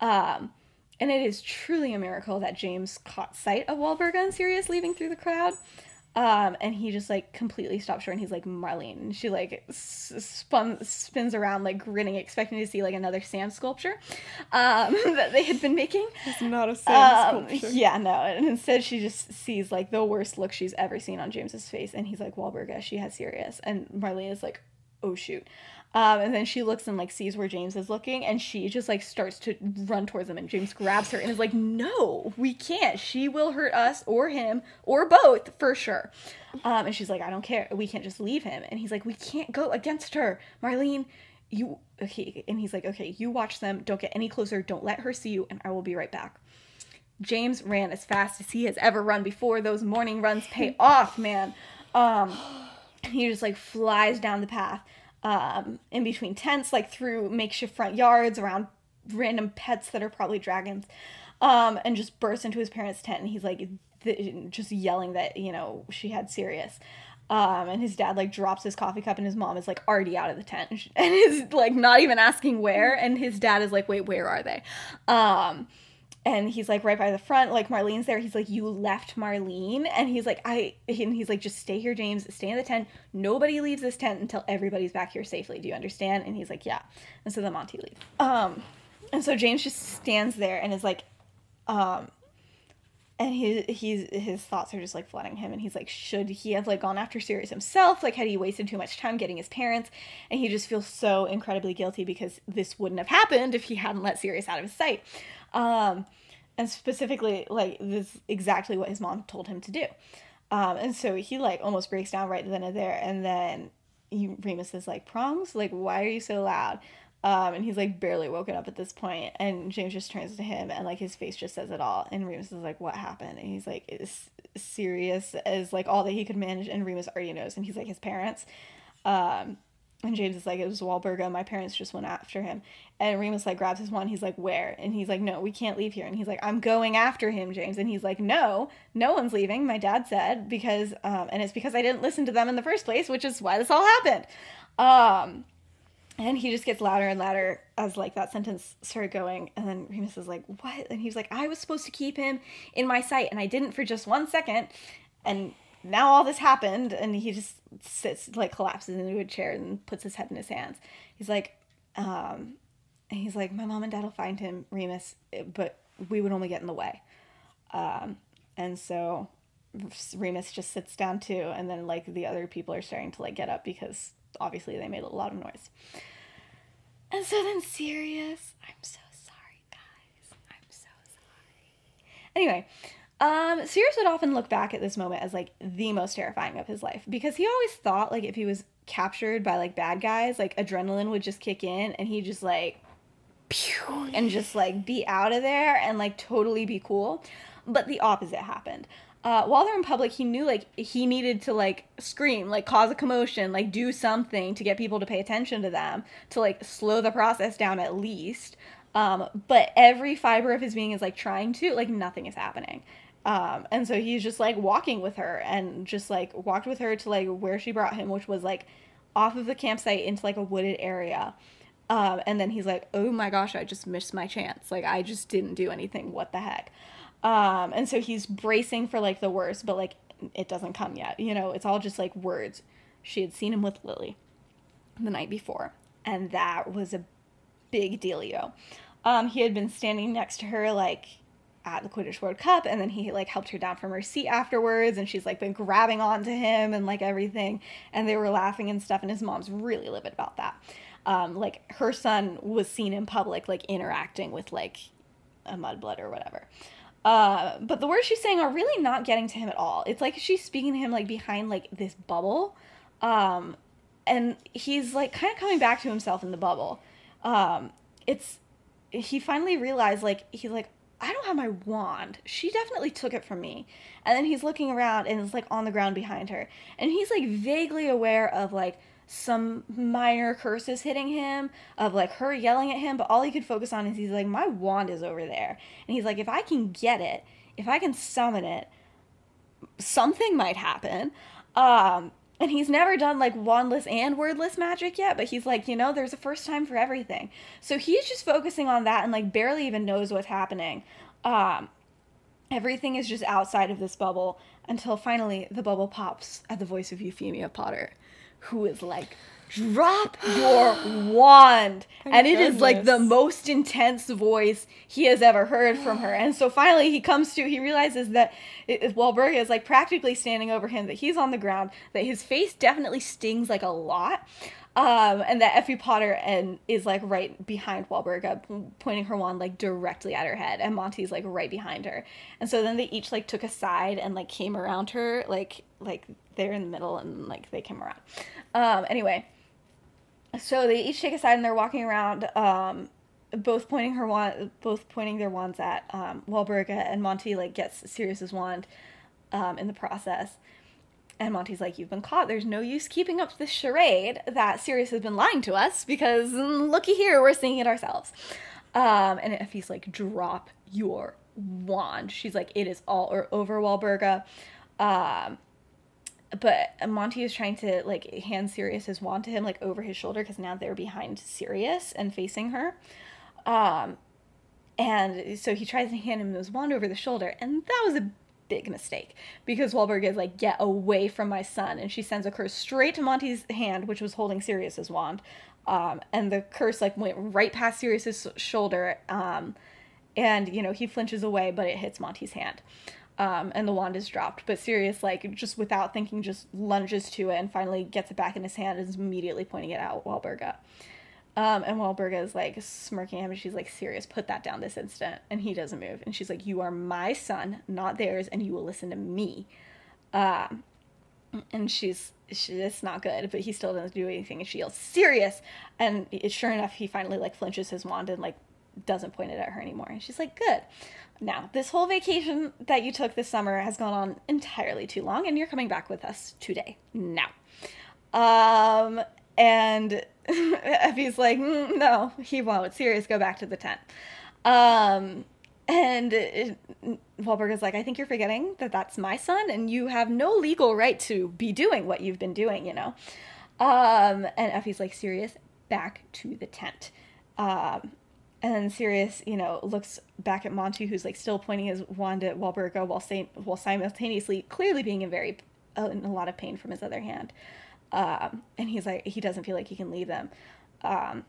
Um, and it is truly a miracle that James caught sight of Walburga and Sirius leaving through the crowd. Um, and he just like completely stops short and he's like, Marlene. And she like s- spun, spins around, like grinning, expecting to see like another sand sculpture um, that they had been making. It's not a sand Um, sculpture. yeah, no. And instead, she just sees like the worst look she's ever seen on James's face. And he's like, Walburga, she has Sirius. And Marlene is like, oh shoot. Um, and then she looks and like sees where James is looking, and she just like starts to run towards him. And James grabs her and is like, "No, we can't. She will hurt us or him or both for sure." Um, and she's like, "I don't care. We can't just leave him." And he's like, "We can't go against her, Marlene. You okay?" And he's like, "Okay, you watch them. Don't get any closer. Don't let her see you, and I will be right back." James ran as fast as he has ever run before. Those morning runs pay off, man. Um, he just like flies down the path um, in between tents, like through makeshift front yards, around random pets that are probably dragons, um, and just bursts into his parents' tent. And he's like, th- just yelling that you know she had Sirius. Um, and his dad like drops his coffee cup, and his mom is like already out of the tent, and is like not even asking where. And his dad is like, "Wait, where are they?" Um, and he's like right by the front like marlene's there. He's like you left marlene? And he's like i and he's like just stay here james. Stay in the tent. Nobody leaves this tent until everybody's back here safely. Do you understand? And he's like yeah. And so then monty leaves. Um and so james just stands there and is like um and he he's his thoughts are just like flooding him. And he's like should he have like gone after Sirius himself? Like had he wasted too much time getting his parents? And he just feels so incredibly guilty because this wouldn't have happened if he hadn't let Sirius out of his sight um and specifically like this is exactly what his mom told him to do um and so he like almost breaks down right then and there and then he, Remus is like prongs like why are you so loud um, and he's like barely woken up at this point, and James just turns to him, and like his face just says it all. And Remus is like, "What happened?" And he's like, "It's Sirius as like all that he could manage." And Remus already knows, and he's like, "His parents." Um, and James is like, "It was Walburga. My parents just went after him." And Remus like grabs his wand. He's like, "Where?" And he's like, "No, we can't leave here." And he's like, "I'm going after him, James." And he's like, "No, no one's leaving." My dad said because, um, and it's because I didn't listen to them in the first place, which is why this all happened. Um and he just gets louder and louder as like that sentence started going. And then Remus is like, "What?" And he's like, "I was supposed to keep him in my sight, and I didn't for just one second. And now all this happened." And he just sits, like, collapses into a chair and puts his head in his hands. He's like, um, and he's like, "My mom and dad will find him, Remus, but we would only get in the way." Um, and so Remus just sits down too, and then like the other people are starting to like get up because obviously they made a lot of noise. And so then Sirius, I'm so sorry, guys. I'm so sorry. Anyway, um, Sirius would often look back at this moment as like the most terrifying of his life because he always thought like if he was captured by like bad guys, like adrenaline would just kick in and he just like pew and just like be out of there and like totally be cool. But the opposite happened uh, while they're in public, he knew like he needed to like scream, like cause a commotion, like do something to get people to pay attention to them, to like slow the process down at least. Um, but every fiber of his being is like trying to, like nothing is happening. Um, and so he's just like walking with her and just like walked with her to like where she brought him, which was like off of the campsite into like a wooded area. Um, and then he's like, oh my gosh, I just missed my chance. Like, I just didn't do anything. What the heck? Um, and so he's bracing for like the worst, but like it doesn't come yet. You know, it's all just like words. She had seen him with Lily the night before, and that was a big dealio. Um, he had been standing next to her like at the Quidditch World Cup, and then he like helped her down from her seat afterwards, and she's like been grabbing onto him and like everything, and they were laughing and stuff, and his mom's really livid about that. Um, like her son was seen in public like interacting with like a mudblood or whatever. Uh, but the words she's saying are really not getting to him at all. It's like she's speaking to him like behind like this bubble. Um, and he's like kind of coming back to himself in the bubble. Um, it's he finally realized like he's like I don't have my wand. She definitely took it from me. And then he's looking around and it's like on the ground behind her. And he's like vaguely aware of like some minor curses hitting him of like her yelling at him, but all he could focus on is he's like, My wand is over there. And he's like, If I can get it, if I can summon it, something might happen. Um, and he's never done like wandless and wordless magic yet, but he's like, you know, there's a first time for everything. So he's just focusing on that and like barely even knows what's happening. Um, everything is just outside of this bubble until finally the bubble pops at the voice of Euphemia Potter who is like, drop your wand. Thank and it is like the most intense voice he has ever heard from her. And so finally he comes to, he realizes that it, Walburga is like practically standing over him, that he's on the ground, that his face definitely stings like a lot. Um, and that Effie Potter and is like right behind Walburga, pointing her wand like directly at her head, and Monty's like right behind her. And so then they each like took a side and like came around her, like like they're in the middle and like they came around. Um, anyway, so they each take a side and they're walking around, um, both pointing her wand, both pointing their wands at um, Walburga, and Monty like gets Sirius's wand um, in the process. And Monty's like, You've been caught. There's no use keeping up this charade that Sirius has been lying to us because mm, looky here, we're seeing it ourselves. Um, and Effie's like, Drop your wand. She's like, It is all or over Walburga. Um, but Monty is trying to like hand Sirius his wand to him like over his shoulder because now they're behind Sirius and facing her. Um, and so he tries to hand him his wand over the shoulder, and that was a big mistake because Walburga is like, "Get away from my son," and she sends a curse straight to Monty's hand, which was holding Sirius's wand, um, and the curse like went right past Sirius's shoulder, um, and you know he flinches away, but it hits Monty's hand. Um, and the wand is dropped, but Sirius, like, just without thinking, just lunges to it and finally gets it back in his hand and is immediately pointing it out Walburga. Um, and Walburga is like smirking at him, and she's like, "Sirius, put that down this instant." And he doesn't move, and she's like, "You are my son, not theirs, and you will listen to me." Um, and she's she, it's not good, but he still doesn't do anything, and she yells, "Sirius!" And it, sure enough, he finally like flinches his wand and like doesn't point it at her anymore, and she's like, "Good." Now, this whole vacation that you took this summer has gone on entirely too long, and you're coming back with us today. Now. Um, and Effie's like, mm, no, he won't. Sirius, go back to the tent. Um, and it, Walburga is like, I think you're forgetting that that's my son, and you have no legal right to be doing what you've been doing, you know. Um, and Effie's like, Sirius, back to the tent. Um, and then Sirius, you know, looks back at Monty, who's like still pointing his wand at Walburga while, say, while simultaneously clearly being in very uh, in a lot of pain from his other hand. Um, and he's like, he doesn't feel like he can leave them. Um,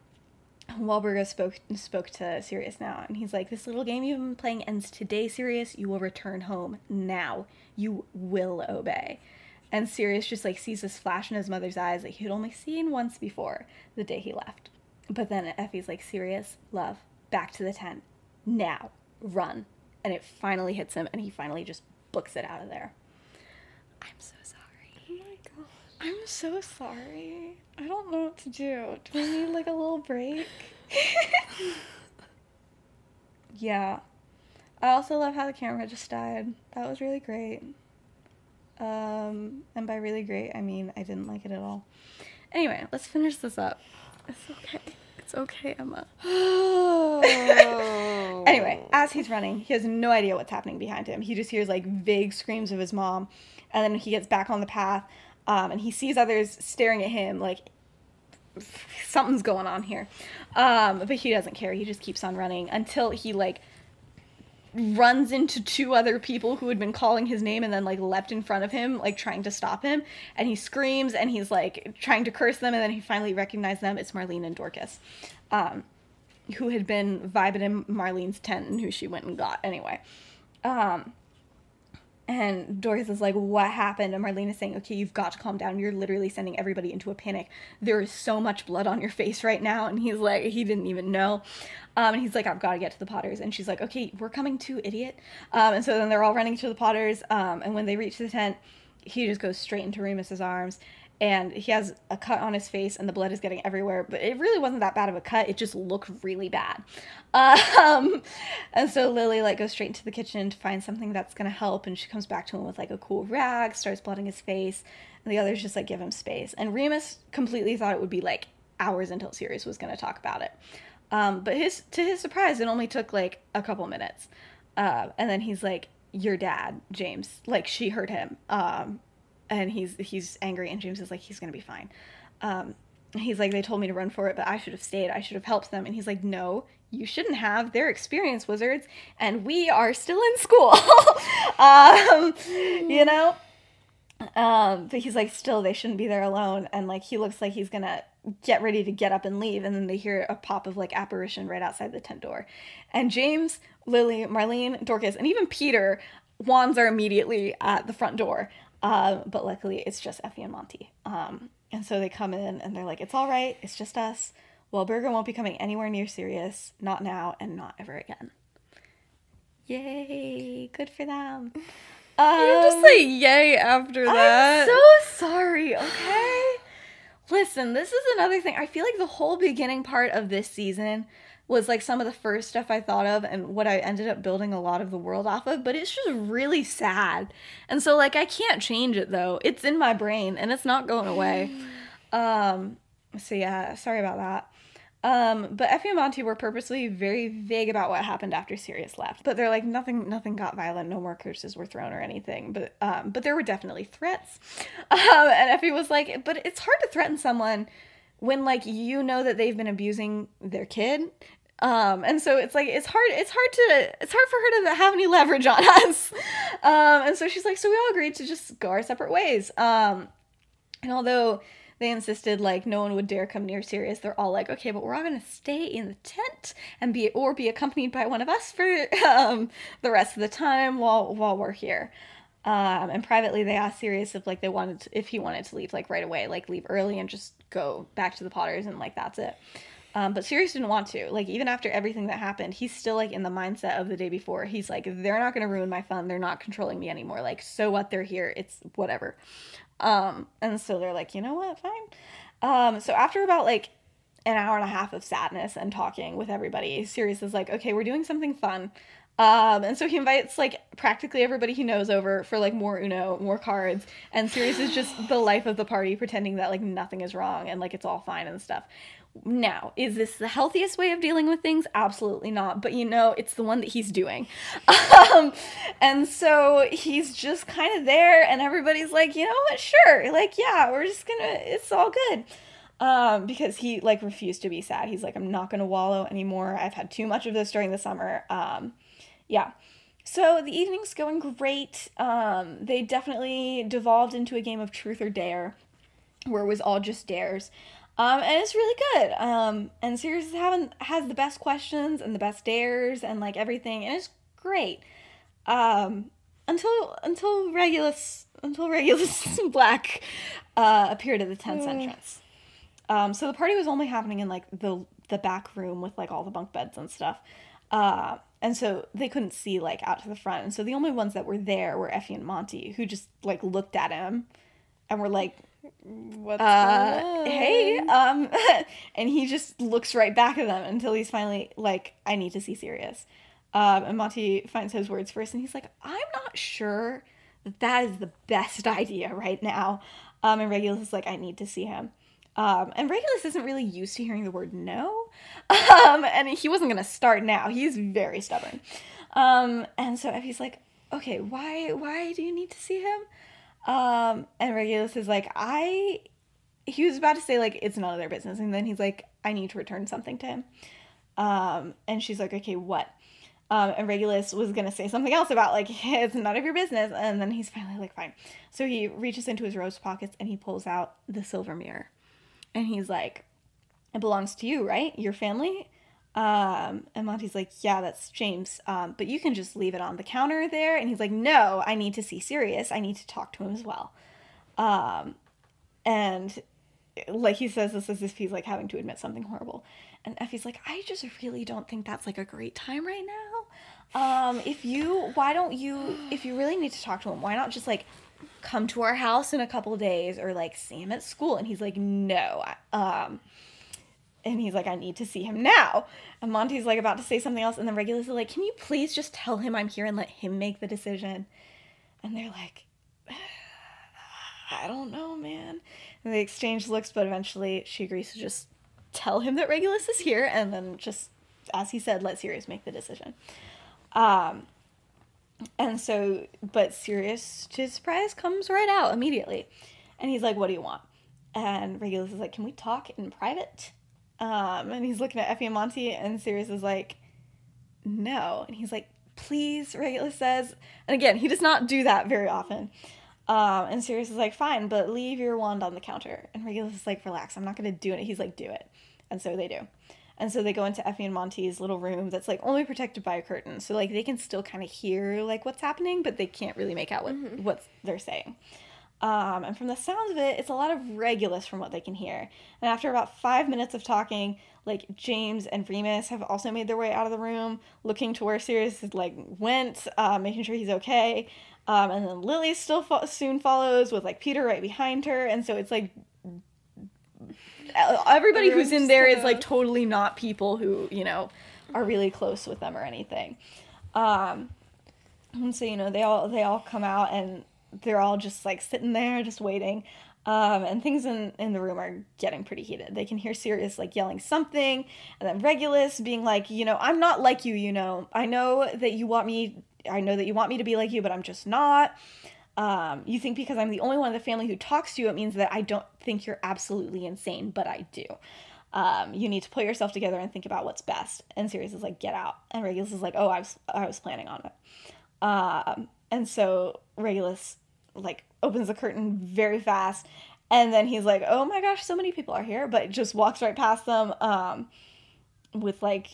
Walburga spoke spoke to Sirius now, and he's like, "This little game you've been playing ends today, Sirius. You will return home now. You will obey." And Sirius just like sees this flash in his mother's eyes that he had only seen once before the day he left. But then Effie's like, Sirius, love, back to the tent now, run!" And it finally hits him, and he finally just books it out of there. I'm so sorry. Oh my gosh. I'm so sorry. I don't know what to do. Do I need like a little break? yeah. I also love how the camera just died. That was really great. Um, and by really great, I mean I didn't like it at all. Anyway, let's finish this up. It's okay. It's okay, Emma. anyway, as he's running, he has no idea what's happening behind him. He just hears like vague screams of his mom, and then he gets back on the path um, and he sees others staring at him like something's going on here. Um, but he doesn't care. He just keeps on running until he like runs into two other people who had been calling his name and then like leapt in front of him like trying to stop him. And he screams and he's like trying to curse them and then he finally recognized them. It's marlene and dorcas um, who had been vibing in marlene's tent and who she went and got anyway. Um, and Dorcas is like, What happened? And Marlene is saying, Okay, you've got to calm down. You're literally sending everybody into a panic. There is so much blood on your face right now. And he's like, He didn't even know. Um, and he's like, I've got to get to the Potters. And she's like, Okay, we're coming too, idiot. Um, and so then they're all running to the Potters. Um, and when they reach the tent, he just goes straight into Remus's arms and he has a cut on his face and the blood is getting everywhere but it really wasn't that bad of a cut. It just looked really bad. Um, and so lily like goes straight into the kitchen to find something that's going to help and she comes back to him with like a cool rag starts blotting his face and the others just like give him space. And remus completely thought it would be like hours until sirius was going to talk about it. Um, but his to his surprise it only took like a couple minutes. Uh, and then he's like your dad james like she heard him. Um, and he's he's angry and james is like he's gonna be fine. Um, he's like they told me to run for it but i should have stayed. I should have helped them. And he's like no you shouldn't have. They're experienced wizards and we are still in school. Um, you know? Um, but he's like still they shouldn't be there alone. And like he looks like he's gonna get ready to get up and leave and then they hear a pop of like apparition right outside the tent door. And james lily marlene dorcas and even peter wands are immediately at the front door uh, but luckily, it's just Effie and Monty. Um, and so they come in and they're like, it's all right, it's just us. Walburga won't be coming anywhere near Sirius, not now and not ever again. Yay, good for them. Um, You just say yay after that. I'm so sorry, okay? Listen, this is another thing. I feel like the whole beginning part of this season was like some of the first stuff I thought of and what I ended up building a lot of the world off of, but it's just really sad. And so like I can't change it though. It's in my brain and it's not going away. Um so yeah, sorry about that. Um, but Effie and Monty were purposely very vague about what happened after Sirius left. But they're like nothing nothing got violent, no more curses were thrown or anything. But um, but there were definitely threats. Um, and Effie was like, but it's hard to threaten someone when like you know that they've been abusing their kid. Um, and so it's like it's hard it's hard to it's hard for her to have any leverage on us. Um, and so she's like, so we all agreed to just go our separate ways. Um, and although they insisted like no one would dare come near Sirius, they're all like, okay, but we're all gonna stay in the tent and be or be accompanied by one of us for um, the rest of the time while while we're here. Um, and privately, they asked Sirius if like they wanted to, if he wanted to leave like right away, like leave early and just go back to the Potters and like that's it. Um, but Sirius didn't want to. Like even after everything that happened, he's still like in the mindset of the day before. He's like, they're not gonna ruin my fun. They're not controlling me anymore. Like so what? They're here. It's whatever. Um, and so they're like, you know what? Fine. Um, so after about like an hour and a half of sadness and talking with everybody, Sirius is like, okay, we're doing something fun. Um, and so he invites like practically everybody he knows over for like more Uno, more cards, and Sirius is just the life of the party, pretending that like nothing is wrong and like it's all fine and stuff. Now, is this the healthiest way of dealing with things? Absolutely not. But you know, it's the one that he's doing. Um, and so he's just kind of there, and everybody's like, you know what? Sure. Like, yeah, we're just gonna, it's all good. Um, because he like refused to be sad. He's like, I'm not gonna wallow anymore. I've had too much of this during the summer. Um, yeah. So the evening's going great. Um, they definitely devolved into a game of truth or dare, where it was all just dares. Um, and it's really good. Um, and Sirius is having has the best questions and the best dares and like everything, and it's great. Um, until until Regulus until Regulus Black uh, appeared at the tent's entrance. Um, so the party was only happening in like the the back room with like all the bunk beds and stuff. Uh, and so they couldn't see like out to the front. And so the only ones that were there were Effie and Monty, who just like looked at him and were like, What's uh, hey, um, and he just looks right back at them until he's finally like, I need to see Sirius. Um, and Monty finds his words first, and he's like, I'm not sure that that is the best idea right now. Um, and Regulus is like, I need to see him. Um, and Regulus isn't really used to hearing the word no. Um, and he wasn't gonna start now. He's very stubborn. Um, and so Effie's like, okay, why why do you need to see him? Um, and Regulus is like, I he was about to say like it's none of their business, and then he's like, I need to return something to him. Um, and she's like, okay, what? Um, and Regulus was gonna say something else about like it's none of your business, and then he's finally like, fine. So he reaches into his rose pockets and he pulls out the silver mirror, and he's like, it belongs to you, right? Your family. Um, and Monty's like, yeah, that's James. Um, but you can just leave it on the counter there. And he's like, no, I need to see Sirius. I need to talk to him as well. Um, and like he says this as if he's like having to admit something horrible. And Effie's like, I just really don't think that's like a great time right now. Um, if you, why don't you, if you really need to talk to him, why not just like come to our house in a couple days or like see him at school? And he's like, no. Um, and he's like, I need to see him now. And Monty's like about to say something else, and then Regulus is like, Can you please just tell him I'm here and let him make the decision? And they're like, I don't know, man. And they exchange looks, but eventually she agrees to just tell him that Regulus is here, and then just, as he said, let Sirius make the decision. Um, and so, but Sirius, to his surprise, comes right out immediately. And he's like, What do you want? And Regulus is like, Can we talk in private? Um, and he's looking at Effie and Monty, and Sirius is like, No. And he's like, Please, Regulus says. And again, he does not do that very often. Um, and Sirius is like, Fine, but leave your wand on the counter. And Regulus is like, Relax, I'm not going to do it. He's like, Do it. And so they do. And so they go into Effie and Monty's little room that's like only protected by a curtain. So like they can still kind of hear like what's happening, but they can't really make out what what they're saying. Um, and from the sounds of it, it's a lot of Regulus from what they can hear. And after about five minutes of talking, like James and Remus have also made their way out of the room, looking to where Sirius is like went, uh, making sure he's okay. Um, and then Lily still fo- soon follows with like Peter right behind her, and so it's like everybody who's in there is like totally not people who you know are really close with them or anything. Um, and so you know they all they all come out and they're all just like sitting there just waiting. Um, and things in, in the room are getting pretty heated. They can hear Sirius like yelling something, and then Regulus being like, you know, I'm not like you, you know. I know that you want me, I know that you want me to be like you, but I'm just not. Um, you think because I'm the only one in the family who talks to you, it means that I don't think you're absolutely insane, but I do. Um, you need to pull yourself together and think about what's best. And Sirius is like, get out. And Regulus is like, oh, I was, I was planning on it. Um, and so Regulus like opens the curtain very fast. And then he's like oh my gosh so many people are here but just walks right past them um with like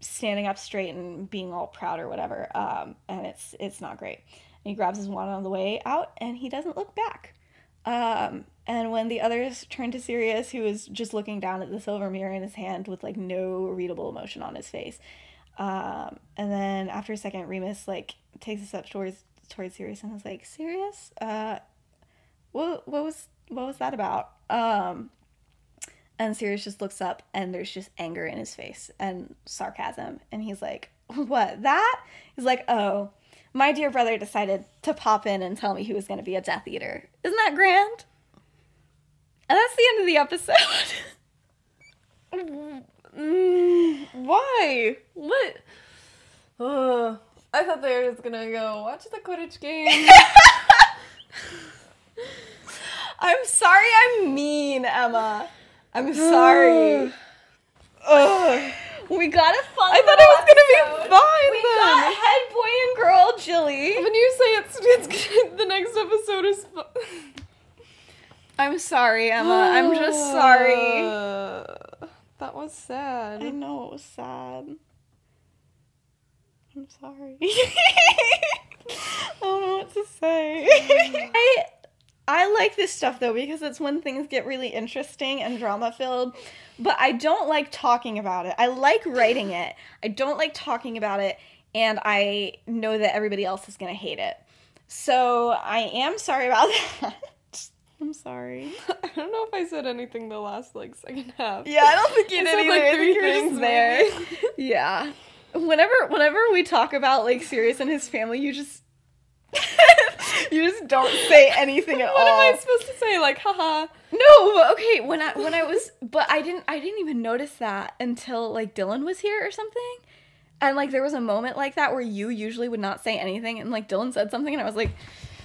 standing up straight and being all proud or whatever. Um and it's it's not great. And he grabs his wand on the way out and he doesn't look back. Um and when the others turn to Sirius who is just looking down at the silver mirror in his hand with like no readable emotion on his face um and then after a second Remus like takes a step towards towards Sirius and I was like, "Sirius, uh, what what was what was that about?" Um, and Sirius just looks up and there's just anger in his face and sarcasm, and he's like, "What that?" He's like, "Oh." My dear brother decided to pop in and tell me he was going to be a Death Eater. Isn't that grand? And that's the end of the episode. Mm, why? What? Uh, I thought they were just gonna go watch the Quidditch game. I'm sorry I'm mean, Emma. I'm sorry. Ugh. We got a fun. I thought it was gonna be fun. We then. got head boy and girl Jilly. when you say it's, it's the next episode is. Fu- I'm sorry, Emma. I'm just sorry. That was sad. I know it was sad. I'm sorry. I don't know what to say. I I like this stuff though because it's when things get really interesting and drama filled, but I don't like talking about it. I like writing it. I don't like talking about it and I know that everybody else is going to hate it. So, I am sorry about that. I'm sorry. I don't know if I said anything the last like second half. Yeah, I don't think you I did said, either. like, I think three you were just things, there. yeah. Whenever whenever we talk about like Sirius and his family, you just you just don't say anything at What all. What am I supposed to say? Like, haha. no, okay, when I when I was but I didn't I didn't even notice that until like Dylan was here or something. And like there was a moment like that where you usually would not say anything and like Dylan said something and I was like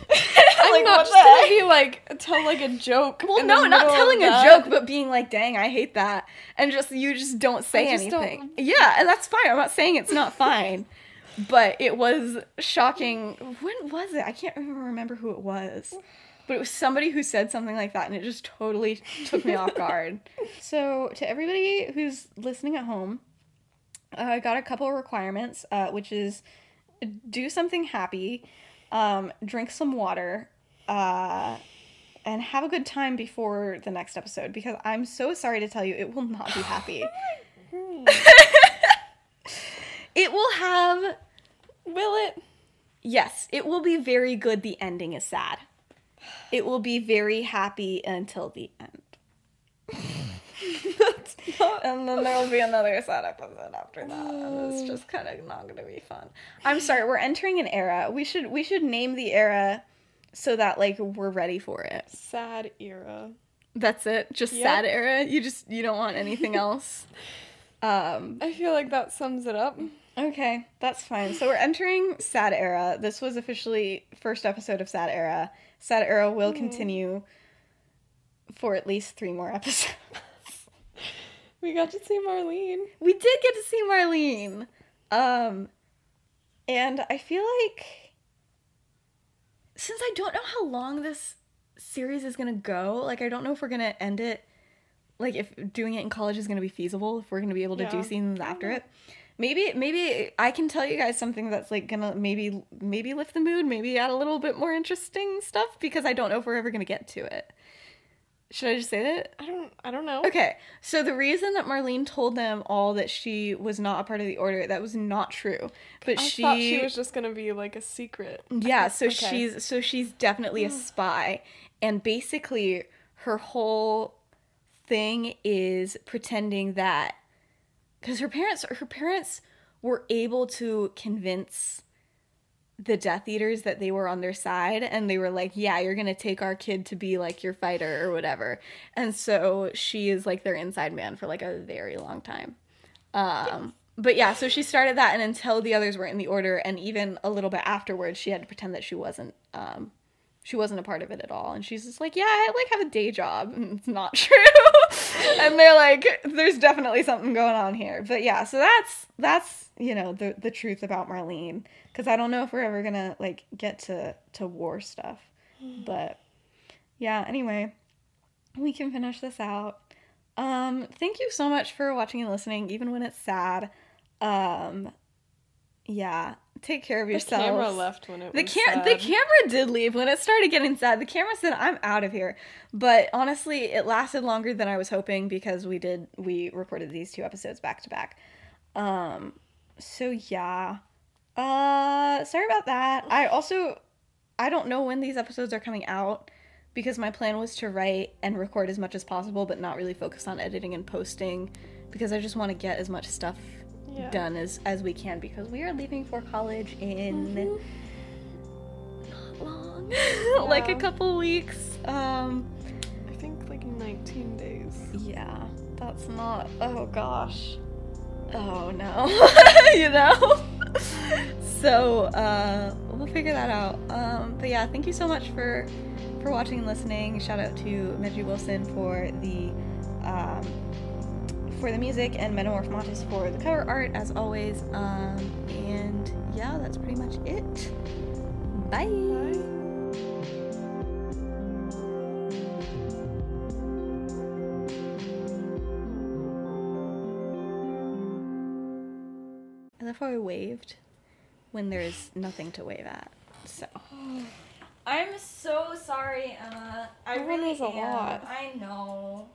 I'm like, not just gonna be like tell like a joke. Well, no, not telling a joke, but being like, "Dang, I hate that," and just you just don't say just don't- anything. Yeah, and that's fine. I'm not saying it's not fine, but it was shocking. When was it? I can't even remember who it was, but it was somebody who said something like that, and it just totally took me off guard. So, to everybody who's listening at home, uh, I got a couple of requirements, uh, which is do something happy, um, drink some water, uh, and have a good time before the next episode because I'm so sorry to tell you it will not be happy. it will have Will it? yes, it will be very good. The ending is sad. It will be very happy until the end. And then there will be another sad episode after that. And it's just kind of not gonna be fun. I'm sorry, we're entering an era. We should we should name the era so that like we're ready for it. Sad era. That's it. Just Yep. sad era. You just you don't want anything else. Um I feel like that sums it up. okay, that's fine. So we're entering sad era. This was officially first episode of sad era. Sad era will continue for at least 3 more episodes. We got to see Marlene. we did get to see Marlene. Um and I feel like since I don't know how long this series is going to go, like I don't know if we're going to end it like if doing it in college is going to be feasible, if we're going to be able to do scenes after it. maybe maybe I can tell you guys something that's like gonna maybe maybe lift the mood, maybe add a little bit more interesting stuff because I don't know if we're ever gonna get to it. Should I just say that? I don't. I don't know. Okay, so the reason that Marlene told them all that she was not a part of the order, that was not true. But I she, thought she was just gonna be like a secret. yeah, so Okay. she's so she's definitely a mm. spy, and basically her whole thing is pretending that because her parents her parents were able to convince the Death Eaters that they were on their side and they were like, Yeah, you're gonna take our kid to be like your fighter or whatever. And so she is like their inside man for like a very long time. Um but yeah, so she started that and until the others were in the order and even a little bit afterwards she had to pretend that she wasn't um she wasn't a part of it at all. And she's just like, Yeah, I like have a day job. And it's not true. and they're like, There's definitely something going on here. But yeah, so that's that's you know the the truth about Marlene because I don't know if we're ever gonna like get to to war stuff, but yeah. Anyway, we can finish this out. Um, thank you so much for watching and listening, even when it's sad. Um, yeah, take care of yourself. The camera left when it The was cam- the camera did leave when it started getting sad. The camera said, "I'm out of here," but honestly, it lasted longer than I was hoping because we did we recorded these two episodes back to back. Um, so yeah, uh, sorry about that. I also I don't know when these episodes are coming out because my plan was to write and record as much as possible, but not really focus on editing and posting because I just want to get as much stuff Yeah. done as as we can because we are leaving for college in not long, like a couple weeks. Um, I think like 19 days. yeah, that's not. Oh gosh. Oh no. you know. so uh, we'll figure that out. Um, but yeah, thank you so much for for watching and listening. Shout out to Benji Wilson for the um, for the music and Metamorph Mattis for the cover art as always. Um, and yeah, that's pretty much it. Bye. Bye. I love how I waved when there's nothing to wave at. So I'm so sorry, Emma. I That really a am. lot. I know.